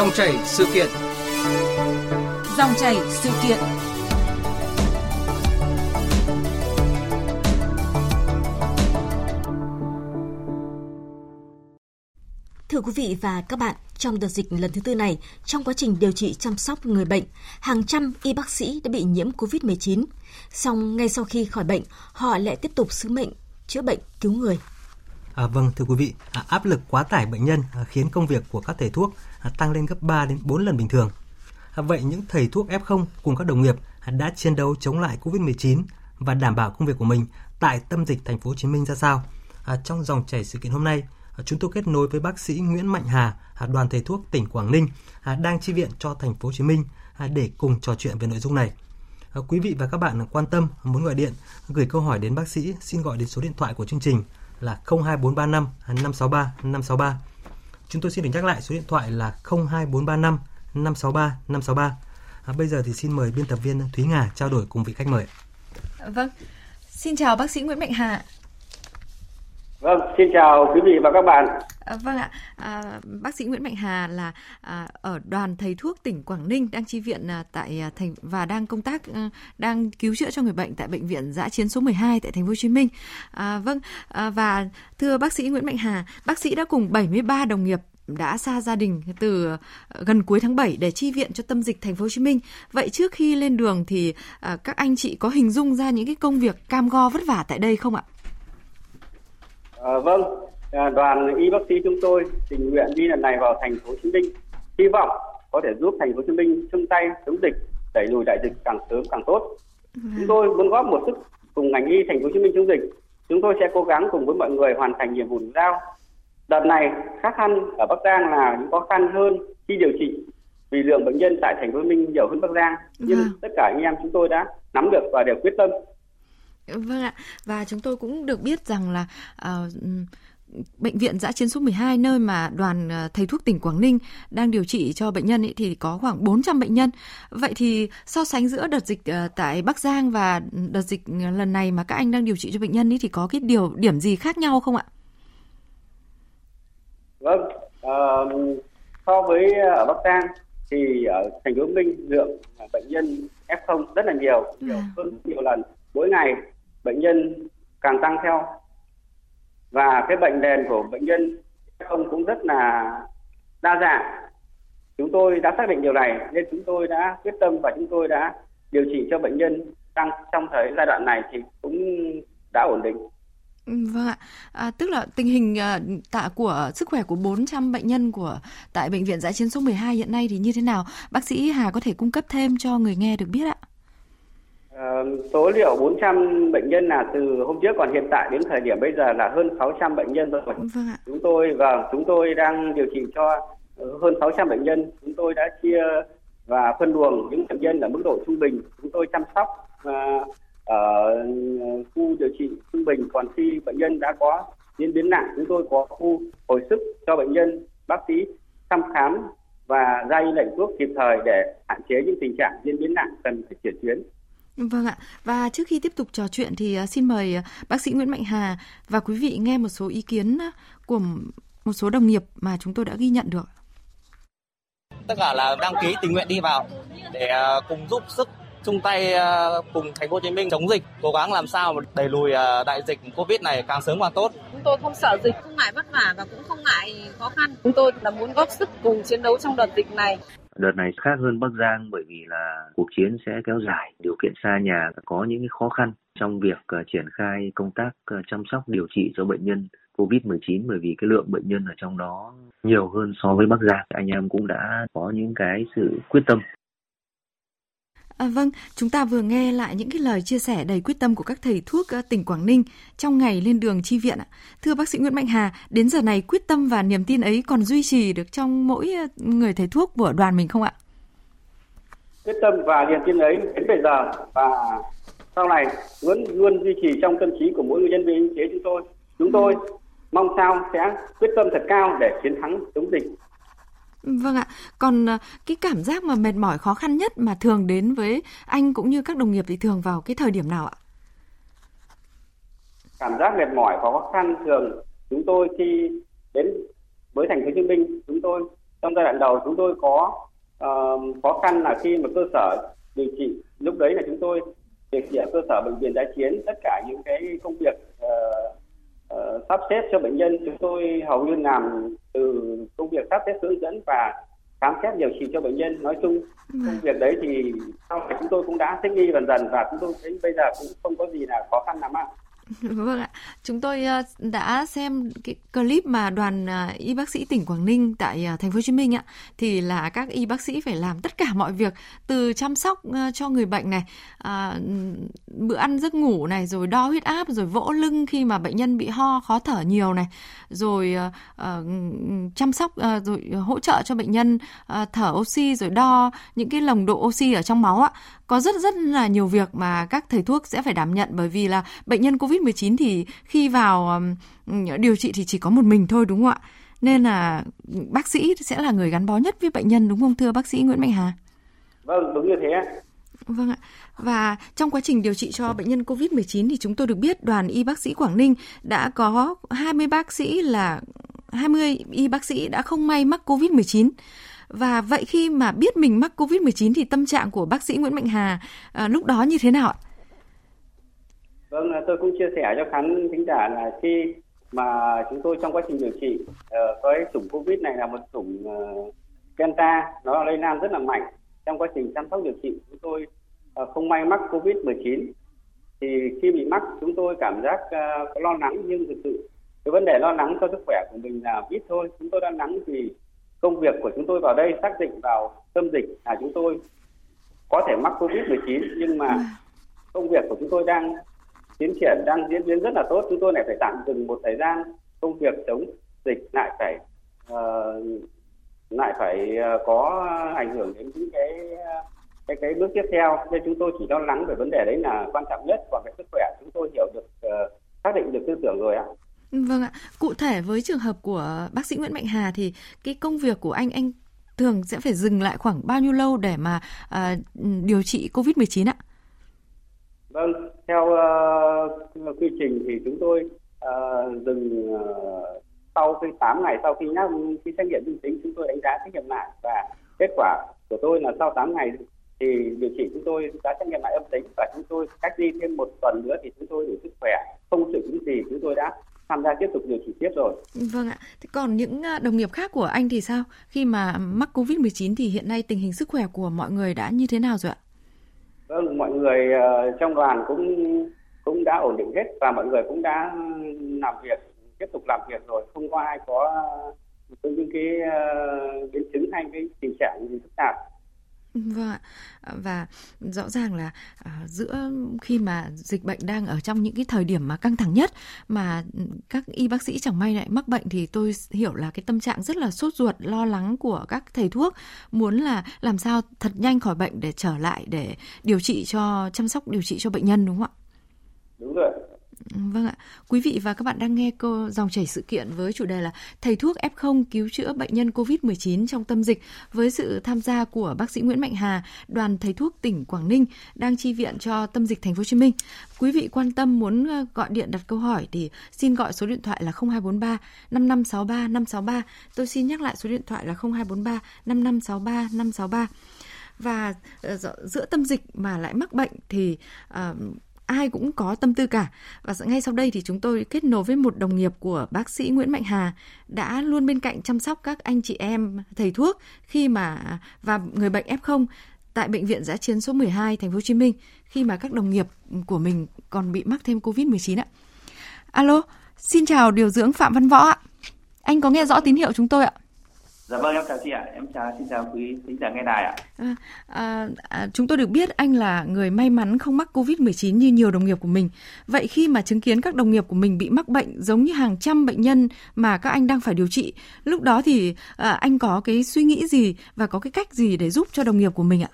Dòng chảy sự kiện. Dòng chảy sự kiện. Thưa quý vị và các bạn, trong đợt dịch lần thứ tư này, trong quá trình điều trị chăm sóc người bệnh, hàng trăm y bác sĩ đã bị nhiễm COVID-19. Song ngay sau khi khỏi bệnh, họ lại tiếp tục sứ mệnh chữa bệnh cứu người. À, vâng thưa quý vị, à, áp lực quá tải bệnh nhân à, khiến công việc của các thầy thuốc à, tăng lên gấp 3 đến 4 lần bình thường. À, vậy những thầy thuốc F0 cùng các đồng nghiệp à, đã chiến đấu chống lại Covid-19 và đảm bảo công việc của mình tại tâm dịch thành phố Hồ Chí Minh ra sao? À, trong dòng chảy sự kiện hôm nay, à, chúng tôi kết nối với bác sĩ Nguyễn Mạnh Hà, à, đoàn thầy thuốc tỉnh Quảng Ninh à, đang chi viện cho thành phố Hồ Chí Minh à, để cùng trò chuyện về nội dung này. À, quý vị và các bạn quan tâm muốn gọi điện gửi câu hỏi đến bác sĩ xin gọi đến số điện thoại của chương trình là 02435 563 563. Chúng tôi xin được nhắc lại số điện thoại là 02435 563 563. À, bây giờ thì xin mời biên tập viên Thúy Ngà trao đổi cùng vị khách mời. Vâng, xin chào bác sĩ Nguyễn Mạnh Hà. Vâng, xin chào quý vị và các bạn. À, vâng ạ, à, bác sĩ Nguyễn Mạnh Hà là à, ở đoàn thầy thuốc tỉnh Quảng Ninh đang chi viện à, tại à, thành và đang công tác à, đang cứu chữa cho người bệnh tại bệnh viện Giã chiến số 12 tại thành phố Hồ Chí Minh. À, vâng, à, và thưa bác sĩ Nguyễn Mạnh Hà, bác sĩ đã cùng 73 đồng nghiệp đã xa gia đình từ à, gần cuối tháng 7 để chi viện cho tâm dịch thành phố Hồ Chí Minh. Vậy trước khi lên đường thì à, các anh chị có hình dung ra những cái công việc cam go vất vả tại đây không ạ? À, vâng, à, đoàn y bác sĩ chúng tôi tình nguyện đi lần này vào thành phố Hồ Chí Minh, hy vọng có thể giúp thành phố Hồ Chí Minh chung tay chống dịch, đẩy lùi đại dịch càng sớm càng tốt. Chúng tôi muốn góp một sức cùng ngành y thành phố Hồ Chí Minh chống dịch. Chúng tôi sẽ cố gắng cùng với mọi người hoàn thành nhiệm vụ giao. Đợt này khác khăn ở Bắc Giang là những khó khăn hơn khi điều trị vì lượng bệnh nhân tại thành phố Hồ Chí Minh nhiều hơn Bắc Giang. Nhưng Vâng. tất cả anh em chúng tôi đã nắm được và đều quyết tâm Vâng ạ, và chúng tôi cũng được biết rằng là ừm, bệnh viện Giã chiến số 12 nơi mà đoàn ờ, thầy thuốc tỉnh Quảng Ninh đang điều trị cho bệnh nhân ấy thì có khoảng 400 bệnh nhân. Vậy thì so sánh giữa đợt dịch ờ, tại Bắc Giang và đợt dịch lần này mà các anh đang điều trị cho bệnh nhân ấy thì có cái điều điểm gì khác nhau không ạ? Vâng, ờ, so với ở Bắc Giang thì ở thành phố Minh lượng bệnh nhân F0 rất là nhiều, nhiều À. hơn nhiều lần. Mỗi ngày bệnh nhân càng tăng theo và cái bệnh nền của bệnh nhân không cũng rất là đa dạng. Chúng tôi đã xác định điều này nên chúng tôi đã quyết tâm và chúng tôi đã điều trị cho bệnh nhân tăng trong thời giai đoạn này thì cũng đã ổn định. Ừ, vâng ạ, à, tức là tình hình à, tạ của sức khỏe của 400 bệnh nhân của tại bệnh viện Giã chiến số 12 hiện nay thì như thế nào? Bác sĩ Hà có thể cung cấp thêm cho người nghe được biết ạ. Ờ, số liệu 400 bệnh nhân là từ hôm trước còn hiện tại đến thời điểm bây giờ là hơn 600 bệnh nhân rồi. Vâng ạ. Chúng tôi vâng, chúng tôi đang điều trị cho ờ, hơn 600 bệnh nhân. Chúng tôi đã chia và phân luồng những bệnh nhân ở mức độ trung bình. Chúng tôi chăm sóc ờ, ở khu điều trị trung bình. Còn khi bệnh nhân đã có diễn biến nặng, chúng tôi có khu hồi sức cho bệnh nhân. Bác sĩ thăm khám và ra lệnh thuốc kịp thời để hạn chế những tình trạng diễn biến nặng cần phải chuyển tuyến. Vâng ạ. Và trước khi tiếp tục trò chuyện thì à, xin mời à, bác sĩ Nguyễn Mạnh Hà và quý vị nghe một số ý kiến à, của một số đồng nghiệp mà chúng tôi đã ghi nhận được. tất cả là đăng ký tình nguyện đi vào để cùng giúp sức chung tay cùng thành phố Hồ Chí Minh chống dịch, cố gắng làm sao mà đẩy lùi đại dịch Covid này càng sớm càng tốt. Chúng tôi không sợ dịch, không ngại vất vả và cũng không ngại khó khăn. Chúng tôi là muốn góp sức cùng chiến đấu trong đợt dịch này. Đợt này khác hơn Bắc Giang bởi vì là cuộc chiến sẽ kéo dài, điều kiện xa nhà có những cái khó khăn trong việc ờ, triển khai công tác ờ, chăm sóc điều trị cho bệnh nhân COVID-19 bởi vì cái lượng bệnh nhân ở trong đó nhiều hơn so với Bắc Giang. Anh em cũng đã có những cái sự quyết tâm À, vâng, chúng ta vừa nghe lại những cái lời chia sẻ đầy quyết tâm của các thầy thuốc ờ, tỉnh Quảng Ninh trong ngày lên đường chi viện. Thưa bác sĩ Nguyễn Mạnh Hà, đến giờ này quyết tâm và niềm tin ấy còn duy trì được trong mỗi ờ, người thầy thuốc của đoàn mình không ạ? quyết tâm và niềm tin ấy đến bây giờ và sau này vẫn luôn duy trì trong tâm trí của mỗi người nhân viên y tế chúng tôi. Chúng tôi mong sao sẽ quyết tâm thật cao để chiến thắng chống dịch. Vâng ạ, còn ờ, cái cảm giác mà mệt mỏi khó khăn nhất mà thường đến với anh cũng như các đồng nghiệp thì thường vào cái thời điểm nào ạ? Cảm giác mệt mỏi khó khăn thường chúng tôi khi đến với thành phố Hồ Chí Minh chúng tôi trong giai đoạn đầu chúng tôi có uh, khó khăn là khi mà cơ sở điều trị lúc đấy là chúng tôi điều trị ở cơ sở bệnh viện giã chiến tất cả những cái công việc uh, uh, sắp xếp cho bệnh nhân chúng tôi hầu như làm từ công việc sắp xếp hướng dẫn và khám xét điều trị cho bệnh nhân. Nói chung công việc đấy thì sau này chúng tôi cũng đã thích nghi dần dần và chúng tôi thấy bây giờ cũng không có gì là khó khăn lắm ạ. Vâng ạ, chúng tôi ờ, đã xem cái clip mà đoàn ờ, y bác sĩ tỉnh Quảng Ninh tại ờ, thành phố Hồ Chí Minh ạ, thì là các y bác sĩ phải làm tất cả mọi việc từ chăm sóc cho người bệnh này, à, bữa ăn giấc ngủ này, rồi đo huyết áp, rồi vỗ lưng khi mà bệnh nhân bị ho khó thở nhiều này, rồi chăm sóc rồi hỗ trợ cho bệnh nhân thở oxy, rồi đo những cái nồng độ oxy ở trong máu ạ có rất rất là nhiều việc mà các thầy thuốc sẽ phải đảm nhận bởi vì là bệnh nhân COVID-19 thì khi vào điều trị thì chỉ có một mình thôi đúng không ạ? Nên là bác sĩ sẽ là người gắn bó nhất với bệnh nhân đúng không thưa bác sĩ Nguyễn Mạnh Hà? Vâng, đúng như thế. Vâng ạ. Và trong quá trình điều trị cho bệnh nhân COVID-19 thì chúng tôi được biết đoàn y bác sĩ Quảng Ninh đã có 20 bác sĩ là 20 y bác sĩ đã không may mắc COVID-19. Và vậy khi mà biết mình mắc COVID-19 thì tâm trạng của bác sĩ Nguyễn Mạnh Hà à, lúc đó như thế nào ạ? Vâng, à, tôi cũng chia sẻ cho khán thính giả là khi mà chúng tôi trong quá trình điều trị ờ, với chủng COVID này là một chủng ờ, Delta, nó lây lan rất là mạnh. Trong quá trình chăm sóc điều trị, chúng tôi ờ, không may mắc COVID-19. Thì khi bị mắc, chúng tôi cảm giác có lo lắng nhưng thực sự cái vấn đề lo lắng cho sức khỏe của mình là ít thôi. Chúng tôi lo lắng vì công việc của chúng tôi vào đây xác định vào tâm dịch là chúng tôi có thể mắc Covid-19 nhưng mà ừ. công việc của chúng tôi đang tiến triển đang diễn biến rất là tốt. Chúng tôi lại phải tạm dừng một thời gian công việc chống dịch lại phải uh, lại phải uh, có ảnh hưởng đến những cái cái cái bước tiếp theo. Nên chúng tôi chỉ lo lắng về vấn đề đấy là quan trọng nhất. Còn cái sức khỏe chúng tôi hiểu được uh, xác định được tư tưởng rồi ạ Vâng ạ. Cụ thể với trường hợp của bác sĩ Nguyễn Mạnh Hà thì cái công việc của anh anh thường sẽ phải dừng lại khoảng bao nhiêu lâu để mà uh, điều trị COVID-19 ạ? Vâng, theo uh, quy trình thì chúng tôi uh, dừng uh, sau khi 8 ngày sau khi nhắc khi xét nghiệm dương tính chúng tôi đánh giá xét nghiệm lại và kết quả của tôi là sau 8 ngày thì điều trị chúng tôi đã xét nghiệm lại âm tính và chúng tôi cách ly thêm một tuần nữa thì chúng tôi đủ sức khỏe không triệu chứng gì chúng tôi đã tham gia tiếp tục điều trị tiếp rồi. Vâng ạ. Thế còn những à, đồng nghiệp khác của anh thì sao? Khi mà mắc Covid-19 thì hiện nay tình hình sức khỏe của mọi người đã như thế nào rồi ạ? Vâng, mọi người uh, trong đoàn cũng cũng đã ổn định hết và mọi người cũng đã làm việc tiếp tục làm việc rồi, không có ai có những cái uh, biến chứng hay cái tình trạng gì phức tạp Vâng ạ. Ờ, và rõ ràng là ờ, giữa khi mà dịch bệnh đang ở trong những cái thời điểm mà căng thẳng nhất mà ừ, các y bác sĩ chẳng may lại mắc bệnh thì tôi hiểu là cái tâm trạng rất là sốt ruột, lo lắng của các thầy thuốc muốn là làm sao thật nhanh khỏi bệnh để trở lại để điều trị cho chăm sóc điều trị cho bệnh nhân đúng không ạ? Đúng rồi. Vâng ạ. Quý vị và các bạn đang nghe cô dòng chảy sự kiện với chủ đề là thầy thuốc F0 cứu chữa bệnh nhân COVID-19 trong tâm dịch với sự tham gia của bác sĩ Nguyễn Mạnh Hà, đoàn thầy thuốc tỉnh Quảng Ninh đang chi viện cho tâm dịch thành phố Hồ Chí Minh. Quý vị quan tâm muốn ờ, gọi điện đặt câu hỏi thì xin gọi số điện thoại là 0243 5563 563. Tôi xin nhắc lại số điện thoại là 0243 5563 563 và ờ, giữa tâm dịch mà lại mắc bệnh thì uh, ai cũng có tâm tư cả. Và ngay sau đây thì chúng tôi kết nối với một đồng nghiệp của bác sĩ Nguyễn Mạnh Hà đã luôn bên cạnh chăm sóc các anh chị em thầy thuốc khi mà và người bệnh F0 tại bệnh viện Giã chiến số 12 thành phố Hồ Chí Minh khi mà các đồng nghiệp của mình còn bị mắc thêm Covid-19 ạ. Alo, xin chào điều dưỡng Phạm Văn Võ ạ. Anh có nghe rõ tín hiệu chúng tôi ạ? Dạ vâng, em chào chị ạ. Em chào xin chào quý thính giả nghe đài ạ. À, à, à, chúng tôi được biết anh là người may mắn không mắc Covid-19 như nhiều đồng nghiệp của mình. Vậy khi mà chứng kiến các đồng nghiệp của mình bị mắc bệnh giống như hàng trăm bệnh nhân mà các anh đang phải điều trị, lúc đó thì à, anh có cái suy nghĩ gì và có cái cách gì để giúp cho đồng nghiệp của mình ạ?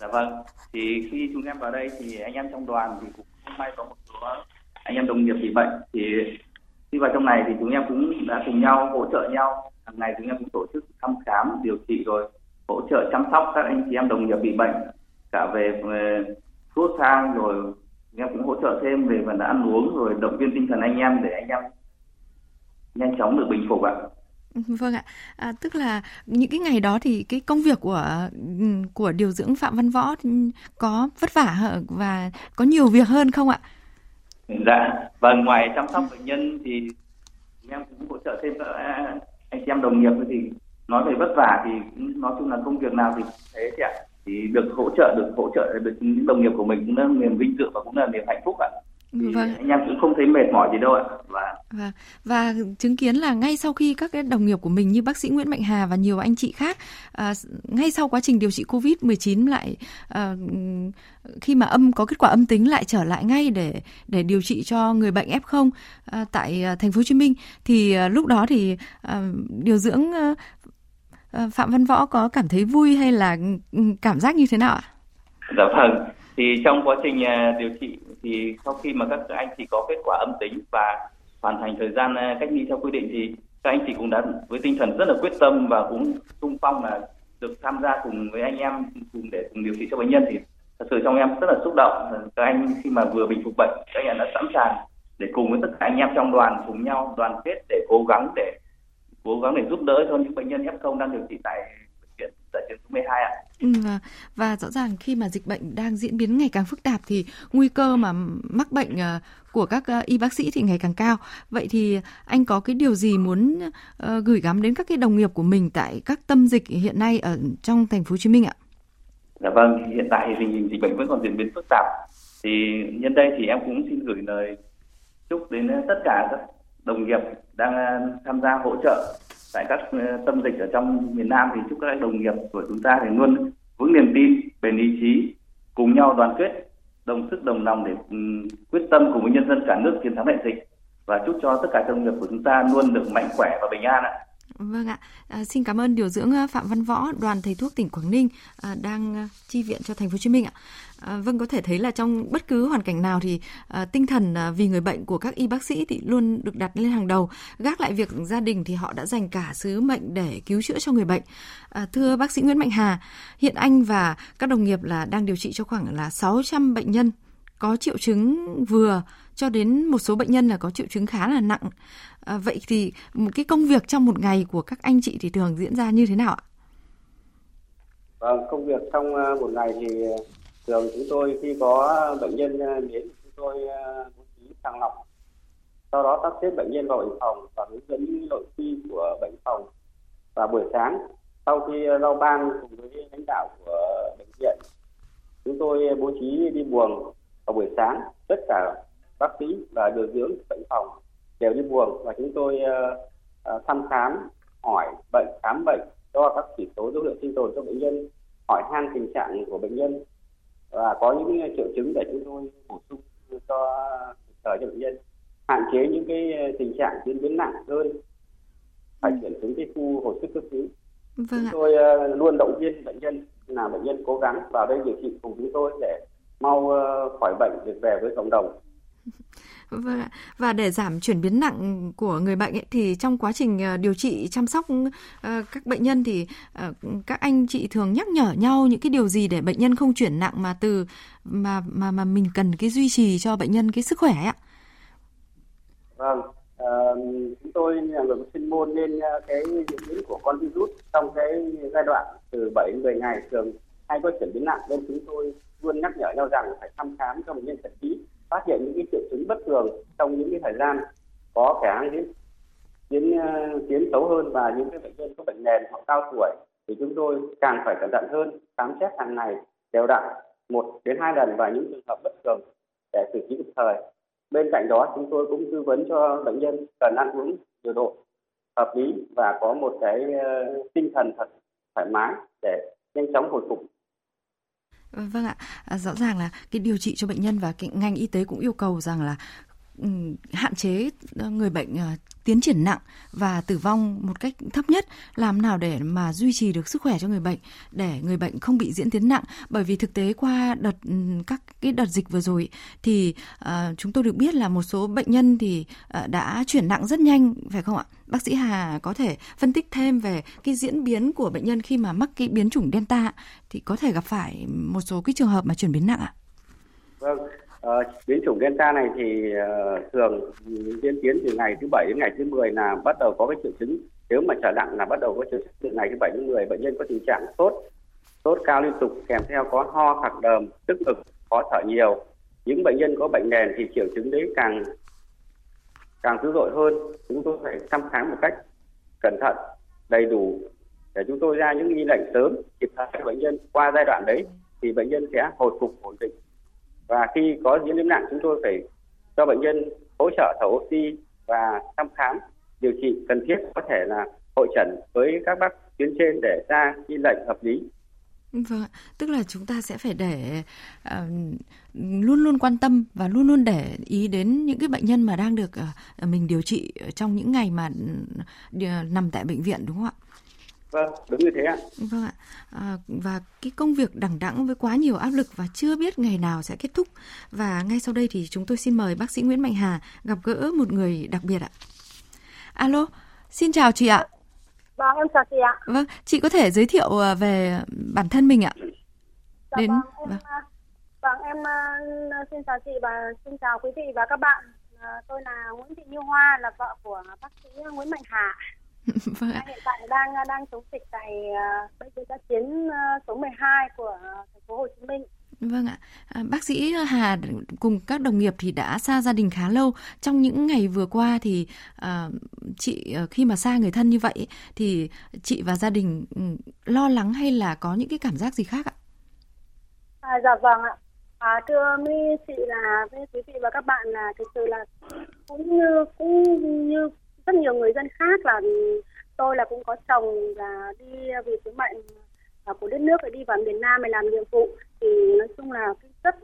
Dạ vâng. Thì khi chúng em vào đây thì anh em trong đoàn thì cũng may có một số anh em đồng nghiệp bị bệnh thì khi vào trong này thì chúng em cũng đã cùng nhau hỗ trợ nhau hàng ngày chúng em cũng tổ chức thăm khám điều trị rồi hỗ trợ chăm sóc các anh chị em đồng nghiệp bị bệnh cả về, về thuốc thang rồi em cũng hỗ trợ thêm về phần ăn uống rồi động viên tinh thần anh em để anh em nhanh chóng được bình phục ạ. Vâng ạ, à, tức là những cái ngày đó thì cái công việc của của điều dưỡng Phạm Văn Võ có vất vả và có nhiều việc hơn không ạ? Dạ, và ngoài chăm sóc bệnh nhân thì em cũng hỗ trợ thêm các anh chị em đồng nghiệp thì nói về vất vả thì nói chung là công việc nào thì thế chị ạ. Thì được hỗ trợ, được hỗ trợ được những đồng nghiệp của mình cũng là niềm vinh dự và cũng là niềm hạnh phúc ạ thì vâng. anh em cũng không thấy mệt mỏi gì đâu ạ và và và chứng kiến là ngay sau khi các cái đồng nghiệp của mình như bác sĩ Nguyễn Mạnh Hà và nhiều anh chị khác à, ngay sau quá trình điều trị Covid 19 lại à, khi mà âm có kết quả âm tính lại trở lại ngay để để điều trị cho người bệnh F0 à, tại à, thành phố Hồ Chí Minh thì à, lúc đó thì à, điều dưỡng à, à Phạm Văn Võ có cảm thấy vui hay là ừ, cảm giác như thế nào ạ? Dạ vâng, thì trong quá trình à, điều trị thì sau khi mà các anh chị có kết quả âm tính và hoàn thành thời gian ờ, cách ly theo quy định thì các anh chị cũng đã với tinh thần rất là quyết tâm và cũng sung phong là được tham gia cùng với anh em, cùng để cùng điều trị cho bệnh nhân thì thật sự trong em rất là xúc động. Các anh khi mà vừa bình phục bệnh, các anh đã sẵn sàng để cùng với tất cả anh em trong đoàn cùng nhau đoàn kết để cố gắng để cố gắng để giúp đỡ cho những bệnh nhân F0 đang điều trị tại tại trường số 12 ạ. Ừ, và, và rõ ràng khi mà dịch bệnh đang diễn biến ngày càng phức tạp thì nguy cơ mà mắc bệnh ờ, của các ờ, y bác sĩ thì ngày càng cao. Vậy thì anh có cái điều gì muốn uh, gửi gắm đến các cái đồng nghiệp của mình tại các tâm dịch hiện nay ở trong thành phố Hồ Chí Minh ạ? Dạ vâng, hiện tại thì tình hình dịch bệnh vẫn còn diễn biến phức tạp. Thì nhân đây thì em cũng xin gửi lời chúc đến tất cả các đồng nghiệp đang tham gia hỗ trợ tại các ờ, tâm dịch ở trong miền Nam thì chúc các đồng nghiệp của chúng ta thì luôn vững niềm tin, bền ý chí, cùng nhau đoàn kết, đồng sức đồng lòng để ừ, quyết tâm cùng với nhân dân cả nước chiến thắng đại dịch và chúc cho tất cả đồng nghiệp của chúng ta luôn được mạnh khỏe và bình an ạ. Vâng ạ, à, xin cảm ơn điều dưỡng à, Phạm Văn Võ, đoàn thầy thuốc tỉnh Quảng Ninh à, đang à, chi viện cho thành phố Hồ Chí Minh ạ. À, vâng có thể thấy là trong bất cứ hoàn cảnh nào thì à, tinh thần à, vì người bệnh của các y bác sĩ thì luôn được đặt lên hàng đầu. Gác lại việc gia đình thì họ đã dành cả sứ mệnh để cứu chữa cho người bệnh. À, thưa bác sĩ Nguyễn Mạnh Hà, hiện anh và các đồng nghiệp là đang điều trị cho khoảng là 600 bệnh nhân có triệu chứng vừa cho đến một số bệnh nhân là có triệu chứng khá là nặng. À, vậy thì một cái công việc trong một ngày của các anh chị thì thường diễn ra như thế nào ạ? Vâng, công việc trong à, một ngày thì à, thường chúng tôi khi có bệnh nhân à, đến chúng tôi bố trí sàng lọc sau đó sắp xếp bệnh nhân vào bệnh phòng và hướng dẫn những nội quy của bệnh phòng và buổi sáng sau khi giao ban cùng với lãnh đạo của bệnh viện chúng tôi bố trí đi buồng vào buổi sáng tất cả bác sĩ và điều dưỡng bệnh phòng đều đi buồng và chúng tôi uh, thăm khám hỏi bệnh khám bệnh cho các chỉ số dấu hiệu sinh tồn cho bệnh nhân hỏi han tình trạng của bệnh nhân và có những triệu chứng để chúng tôi bổ sung cho thời cho bệnh nhân hạn chế những cái tình trạng diễn biến nặng hơn phải chuyển xuống cái khu hồi sức cấp cứu. Vâng chúng tôi uh, luôn động viên bệnh nhân là bệnh nhân cố gắng vào đây điều trị cùng chúng tôi để mau uh, khỏi bệnh được về với cộng đồng Vâng ạ. Và để giảm chuyển biến nặng của người bệnh ấy, thì trong quá trình ờ, điều trị chăm sóc uh, các bệnh nhân thì các anh chị thường nhắc nhở nhau những cái điều gì để bệnh nhân không chuyển nặng mà từ mà mà mà mình cần cái duy trì cho bệnh nhân cái sức khỏe ạ. Vâng, uh, chúng tôi là người chuyên môn nên cái diễn biến của con virus trong cái giai đoạn từ 7 đến 10 ngày thường hay có chuyển biến nặng nên chúng tôi luôn nhắc nhở nhau rằng phải thăm khám cho bệnh nhân thật kỹ, phát hiện những cái triệu chứng bất thường trong những cái thời gian có khả năng diễn tiến ờ, tiến xấu hơn và những cái bệnh nhân có bệnh nền hoặc cao tuổi thì chúng tôi càng phải cẩn thận hơn, khám xét hàng ngày, đều đặn một đến hai lần và những trường hợp bất thường để xử trí kịp thời. Bên cạnh đó, chúng tôi cũng tư vấn cho bệnh nhân cần ăn uống điều độ hợp lý và có một cái ờ, tinh thần thật thoải mái để nhanh chóng hồi phục. Vâng ạ, à, rõ ràng là cái điều trị cho bệnh nhân và cái ngành y tế cũng yêu cầu rằng là Ừ, hạn chế ờ, người bệnh ờ, tiến triển nặng và tử vong một cách thấp nhất làm nào để mà duy trì được sức khỏe cho người bệnh để người bệnh không bị diễn tiến nặng. Bởi vì thực tế qua đợt ừ, các cái đợt dịch vừa rồi thì uh, chúng tôi được biết là một số bệnh nhân thì uh, đã chuyển nặng rất nhanh phải không ạ? Bác sĩ Hà có thể phân tích thêm về cái diễn biến của bệnh nhân khi mà mắc cái biến chủng delta thì có thể gặp phải một số cái trường hợp mà chuyển biến nặng ạ. Vâng Ờ, biến chủng Delta này thì uh, thường diễn tiến từ ngày thứ bảy đến ngày thứ 10 là bắt đầu có cái triệu chứng. Nếu mà trở nặng là bắt đầu có triệu chứng từ ngày thứ bảy đến 10 bệnh nhân có tình trạng sốt sốt cao liên tục kèm theo có ho khạc đờm tức ngực khó thở nhiều. Những bệnh nhân có bệnh nền thì triệu chứng đấy càng càng dữ dội hơn. Chúng tôi phải thăm khám một cách cẩn thận đầy đủ để chúng tôi ra những nghi lệnh sớm kịp thời cho bệnh nhân. Qua giai đoạn đấy thì bệnh nhân sẽ hồi phục ổn định và khi có diễn biến nặng chúng tôi phải cho bệnh nhân hỗ trợ thở oxy và thăm khám điều trị cần thiết có thể là hội trần với các bác tuyến trên để ra nghi lệnh hợp lý Vâng, tức là chúng ta sẽ phải để uh, luôn luôn quan tâm và luôn luôn để ý đến những cái bệnh nhân mà đang được uh, mình điều trị trong những ngày mà uh, nằm tại bệnh viện đúng không ạ? Vâng, đúng như thế ạ. Vâng ạ. À, và cái công việc đằng đẵng với quá nhiều áp lực và chưa biết ngày nào sẽ kết thúc. Và ngay sau đây thì chúng tôi xin mời bác sĩ Nguyễn Mạnh Hà gặp gỡ một người đặc biệt ạ. Alo, xin chào chị ạ. Vâng, em chào chị ạ. Vâng, chị có thể giới thiệu à, về bản thân mình ạ? Dạ Đến... vâng, em, vâng. À, vâng, em uh, xin chào chị và xin chào quý vị và các bạn. Tôi là Nguyễn Thị Như Hoa, là vợ của bác sĩ Nguyễn Mạnh Hà. vâng ạ. Hiện tại đang đang chống dịch tại uh, bệnh viện giã chiến uh, số 12 của thành phố Hồ Chí Minh. Vâng ạ, à, bác sĩ Hà cùng các đồng nghiệp thì đã xa gia đình khá lâu. Trong những ngày vừa qua thì à, chị khi mà xa người thân như vậy thì chị và gia đình ừ, lo lắng hay là có những cái cảm giác gì khác ạ? À, dạ vâng ạ. À, thưa my chị là với quý vị và các bạn là thực sự là cũng như cũng như rất nhiều người dân khác là tôi là cũng có chồng là đi vì sứ mệnh của đất nước phải đi vào miền Nam để làm nhiệm vụ. Thì nói chung là cái rất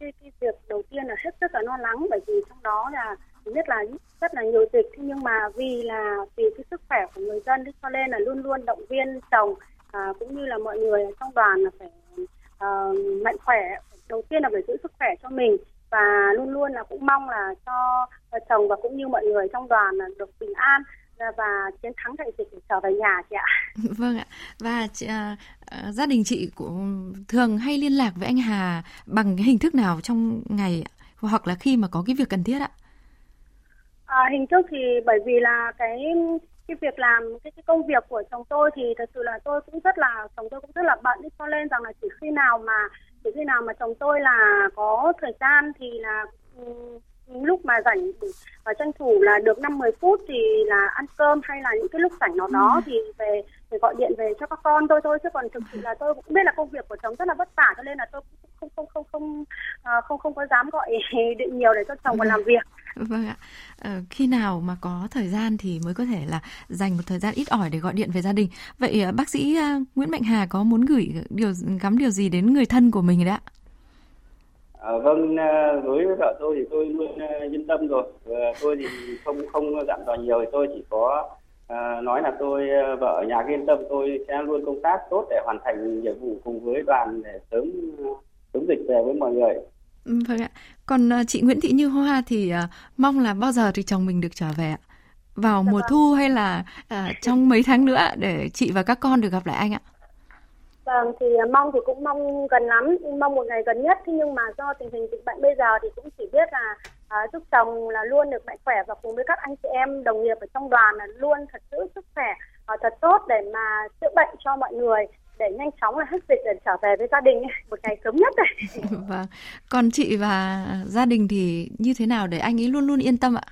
cái cái việc đầu tiên là hết sức là lo lắng bởi vì trong đó là nhất là rất là nhiều dịch. Thế nhưng mà vì là vì cái sức khỏe của người dân cho nên là luôn luôn động viên chồng à, cũng như là mọi người trong đoàn là phải à, mạnh khỏe. Đầu tiên là phải giữ sức khỏe cho mình và luôn luôn là cũng mong là cho chồng và cũng như mọi người trong đoàn là được bình an và chiến thắng đại dịch để trở về nhà chị ạ. Vâng ạ. Và chị, à, à, gia đình chị cũng thường hay liên lạc với anh Hà bằng cái hình thức nào trong ngày hoặc là khi mà có cái việc cần thiết ạ? À, hình thức thì bởi vì là cái cái việc làm cái, cái công việc của chồng tôi thì thật sự là tôi cũng rất là chồng tôi cũng rất là bận cho nên rằng là chỉ khi nào mà chỉ khi nào mà chồng tôi là có thời gian thì là lúc mà rảnh và tranh thủ là được 5 10 phút thì là ăn cơm hay là những cái lúc rảnh nào đó ừ. thì về thì gọi điện về cho các con tôi thôi chứ còn thực sự là tôi cũng biết là công việc của chồng rất là vất vả cho nên là tôi không không không không không không, không có dám gọi điện nhiều để cho chồng vào làm việc. Vâng ạ. Ờ, khi nào mà có thời gian thì mới có thể là dành một thời gian ít ỏi để gọi điện về gia đình. Vậy bác sĩ Nguyễn Mạnh Hà có muốn gửi điều gắm điều gì đến người thân của mình đấy ạ? À, vâng, à, đối với vợ tôi thì tôi luôn yên tâm rồi. Tôi thì không không dặn dò nhiều thì tôi chỉ có à, nói là tôi vợ ở nhà yên tâm tôi sẽ luôn công tác tốt để hoàn thành nhiệm vụ cùng với đoàn để sớm chống dịch về với mọi người. Ừ, vâng ạ. Còn chị Nguyễn Thị Như Hoa thì uh, mong là bao giờ thì chồng mình được trở về ạ? Vào dạ mùa vâng. thu hay là uh, trong mấy tháng nữa để chị và các con được gặp lại anh ạ? Vâng, thì à, mong thì cũng mong gần lắm, mong một ngày gần nhất. Thế nhưng mà do tình hình dịch bệnh bây giờ thì cũng chỉ biết là à, giúp chồng là luôn được mạnh khỏe và cùng với các anh chị em đồng nghiệp ở trong đoàn là luôn thật giữ sức khỏe à, thật tốt để mà chữa bệnh cho mọi người để nhanh chóng là hết dịch để trở về với gia đình một ngày sớm nhất này. vâng. Còn chị và gia đình thì như thế nào để anh ấy luôn luôn yên tâm ạ?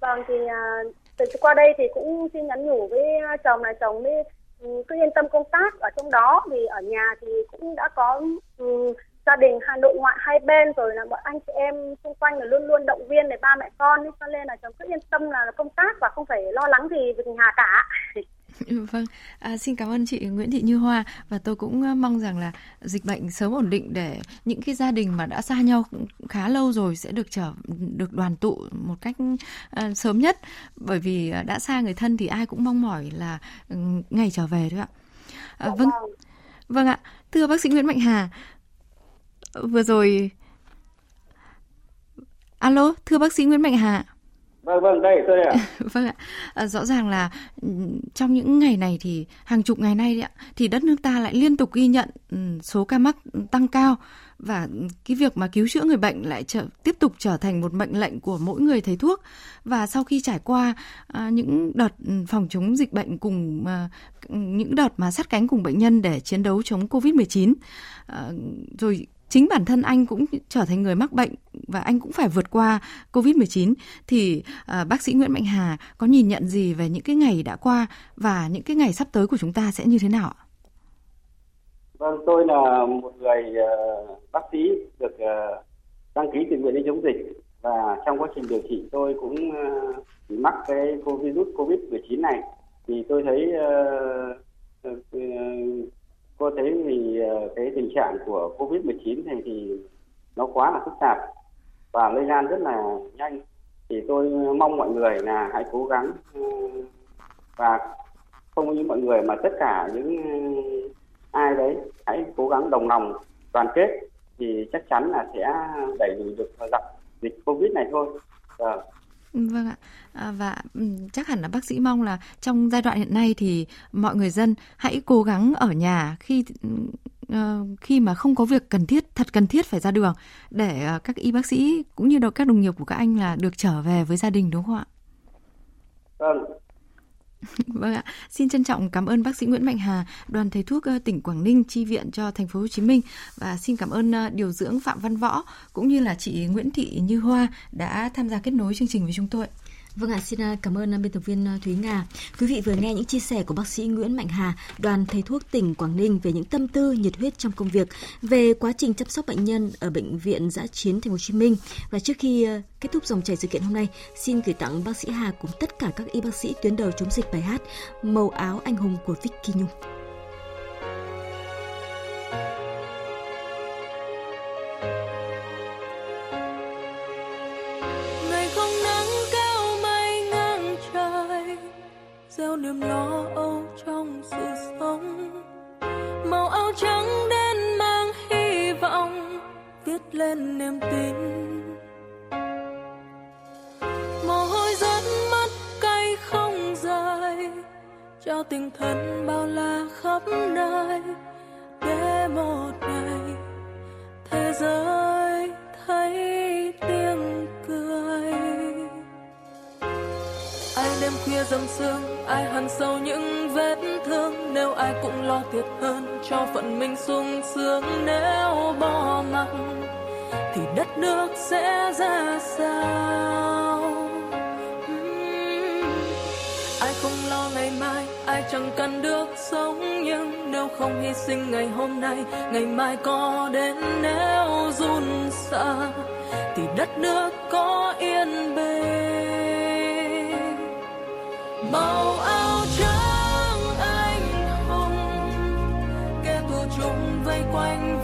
Vâng thì uh, từ qua đây thì cũng xin nhắn nhủ với chồng là chồng với Ừ, cứ yên tâm công tác ở trong đó vì ở nhà thì cũng đã có um, gia đình hai nội ngoại hai bên rồi là bọn anh chị em xung quanh là luôn luôn động viên để ba mẹ con cho nên là chồng cứ yên tâm là công tác và không phải lo lắng gì về Hà cả Vâng, à, xin cảm ơn chị Nguyễn Thị Như Hoa và tôi cũng ờ, mong rằng là dịch bệnh sớm ổn định để những cái gia đình mà đã xa nhau khá lâu rồi sẽ được trở được đoàn tụ một cách uh, sớm nhất bởi vì ờ, đã xa người thân thì ai cũng mong mỏi là ừ, ngày trở về thôi ạ. À, vâng, vâng ạ, thưa bác sĩ Nguyễn Mạnh Hà, vừa rồi, alo, thưa bác sĩ Nguyễn Mạnh Hà. Vâng vâng đây tôi đây ạ. vâng ạ. À, rõ ràng là ừ, trong những ngày này thì hàng chục ngày nay ạ thì đất nước ta lại liên tục ghi nhận ừ, số ca mắc tăng cao và cái việc mà cứu chữa người bệnh lại trở, tiếp tục trở thành một mệnh lệnh của mỗi người thầy thuốc và sau khi trải qua à, những đợt ừ, phòng chống dịch bệnh cùng à, những đợt mà sát cánh cùng bệnh nhân để chiến đấu chống Covid-19 à, rồi chính bản thân anh cũng trở thành người mắc bệnh và anh cũng phải vượt qua Covid-19 thì à, bác sĩ Nguyễn Mạnh Hà có nhìn nhận gì về những cái ngày đã qua và những cái ngày sắp tới của chúng ta sẽ như thế nào ạ? Vâng, tôi là một người uh, bác sĩ được uh, đăng ký tình nguyện đi chống dịch. Và trong quá trình điều trị tôi cũng uh, mắc cái virus Covid-19 này. Thì tôi thấy uh, cô thấy thì ờ, cái tình trạng của covid 19 này thì nó quá là phức tạp và lây lan rất là nhanh thì tôi mong mọi người là hãy cố gắng ừ, và không những mọi người mà tất cả những ừ, ai đấy hãy cố gắng đồng lòng đoàn kết thì chắc chắn là sẽ đẩy lùi được dập dịch covid này thôi. Vâng. Vâng ạ. À, và chắc hẳn là bác sĩ mong là trong giai đoạn hiện nay thì mọi người dân hãy cố gắng ở nhà khi ờ, khi mà không có việc cần thiết thật cần thiết phải ra đường để ờ, các y bác sĩ cũng như các đồng nghiệp của các anh là được trở về với gia đình đúng không ạ? Vâng, Vâng ạ, xin trân trọng cảm ơn bác sĩ Nguyễn Mạnh Hà, đoàn thầy thuốc ờ, tỉnh Quảng Ninh chi viện cho thành phố Hồ Chí Minh và xin cảm ơn ờ, điều dưỡng Phạm Văn Võ cũng như là chị Nguyễn Thị Như Hoa đã tham gia kết nối chương trình với chúng tôi. Vâng ạ, xin à, cảm ơn à, biên tập viên à, Thúy Nga. Quý vị vừa nghe những chia sẻ của bác sĩ Nguyễn Mạnh Hà, đoàn thầy thuốc tỉnh Quảng Ninh về những tâm tư nhiệt huyết trong công việc, về quá trình chăm sóc bệnh nhân ở bệnh viện Giã chiến Thành phố Hồ Chí Minh. Và trước khi kết thúc dòng chảy sự kiện hôm nay, xin gửi tặng bác sĩ Hà cùng tất cả các y bác sĩ tuyến đầu chống dịch bài hát Màu áo anh hùng của Vicky Nhung. Ngày mai, ai chẳng cần được sống, nhưng nếu không hy sinh ngày hôm nay, ngày mai có đến nếu run sợ thì đất nước có yên bình. Màu áo trắng anh hùng, kẻ thù chung vây quanh